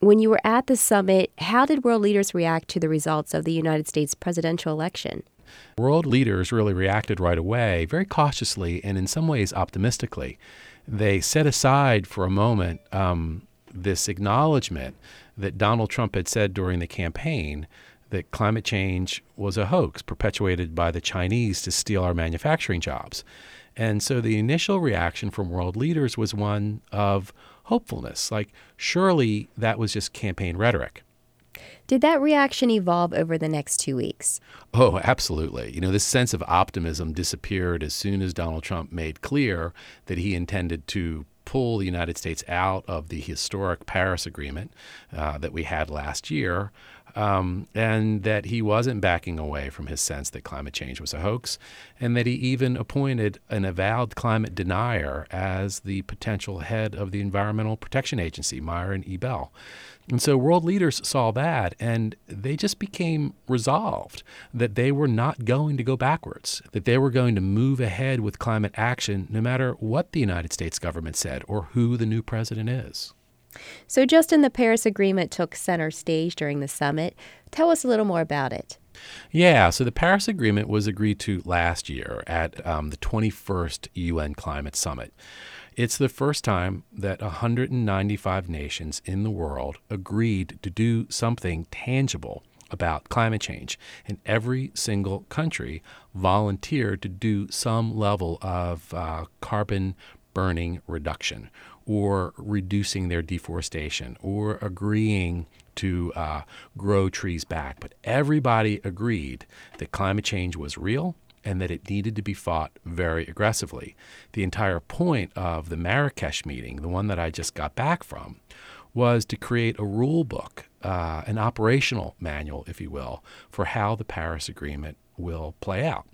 When you were at the summit, how did world leaders react to the results of the United States presidential election? World leaders really reacted right away, very cautiously and in some ways optimistically. They set aside for a moment um, this acknowledgement that Donald Trump had said during the campaign that climate change was a hoax perpetuated by the Chinese to steal our manufacturing jobs. And so the initial reaction from world leaders was one of hopefulness, like surely that was just campaign rhetoric. Did that reaction evolve over the next two weeks? Oh, absolutely. You know, this sense of optimism disappeared as soon as Donald Trump made clear that he intended to pull the United States out of the historic Paris Agreement uh, that we had last year, um, and that he wasn't backing away from his sense that climate change was a hoax, and that he even appointed an avowed climate denier as the potential head of the Environmental Protection Agency, Myron E. Bell. And so world leaders saw that and they just became resolved that they were not going to go backwards, that they were going to move ahead with climate action no matter what the United States government said or who the new president is. So, Justin, the Paris Agreement took center stage during the summit. Tell us a little more about it. Yeah, so the Paris Agreement was agreed to last year at um, the 21st UN Climate Summit. It's the first time that 195 nations in the world agreed to do something tangible about climate change, and every single country volunteered to do some level of uh, carbon burning reduction or reducing their deforestation or agreeing to uh, grow trees back. But everybody agreed that climate change was real and that it needed to be fought very aggressively. The entire point of the Marrakech meeting, the one that I just got back from, was to create a rule book, uh, an operational manual, if you will, for how the Paris Agreement will play out.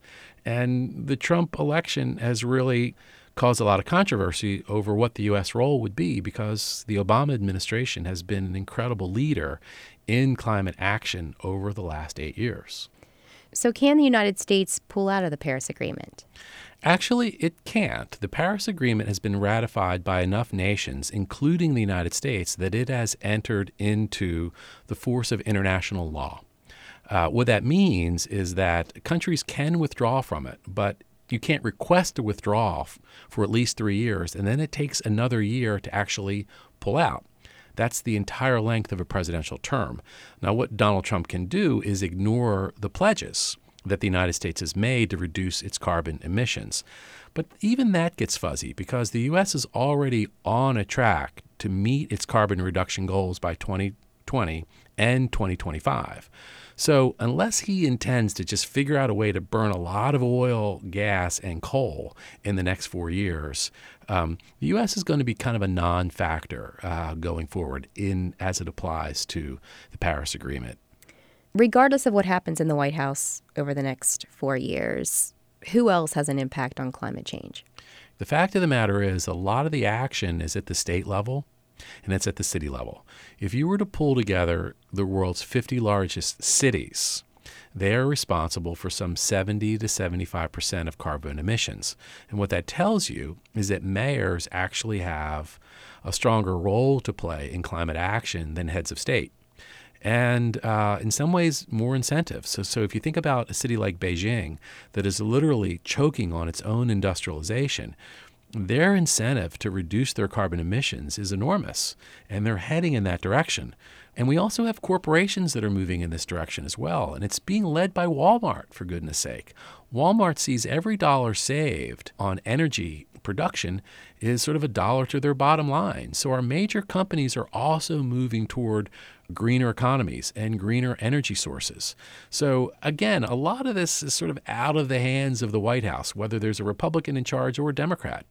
And the Trump election has really caused a lot of controversy over what the U.S. role would be because the Obama administration has been an incredible leader in climate action over the last eight years. So, can the United States pull out of the Paris Agreement? Actually, it can't. The Paris Agreement has been ratified by enough nations, including the United States, that it has entered into the force of international law. Uh, what that means is that countries can withdraw from it, but you can't request a withdrawal for at least three years, and then it takes another year to actually pull out. That's the entire length of a presidential term. Now, what Donald Trump can do is ignore the pledges that the United States has made to reduce its carbon emissions. But even that gets fuzzy because the U.S. is already on a track to meet its carbon reduction goals by 2020 and 2025. So, unless he intends to just figure out a way to burn a lot of oil, gas, and coal in the next four years, um, the U.S. is going to be kind of a non-factor uh, going forward in as it applies to the Paris Agreement. Regardless of what happens in the White House over the next four years, who else has an impact on climate change? The fact of the matter is, a lot of the action is at the state level and it's at the city level. If you were to pull together the world's 50 largest cities, they are responsible for some 70 to 75 percent of carbon emissions. And what that tells you is that mayors actually have a stronger role to play in climate action than heads of state. And uh, in some ways, more incentives. So, so, if you think about a city like Beijing that is literally choking on its own industrialization, their incentive to reduce their carbon emissions is enormous, and they're heading in that direction. And we also have corporations that are moving in this direction as well, and it's being led by Walmart, for goodness sake. Walmart sees every dollar saved on energy production is sort of a dollar to their bottom line. So our major companies are also moving toward greener economies and greener energy sources. So again, a lot of this is sort of out of the hands of the White House, whether there's a Republican in charge or a Democrat.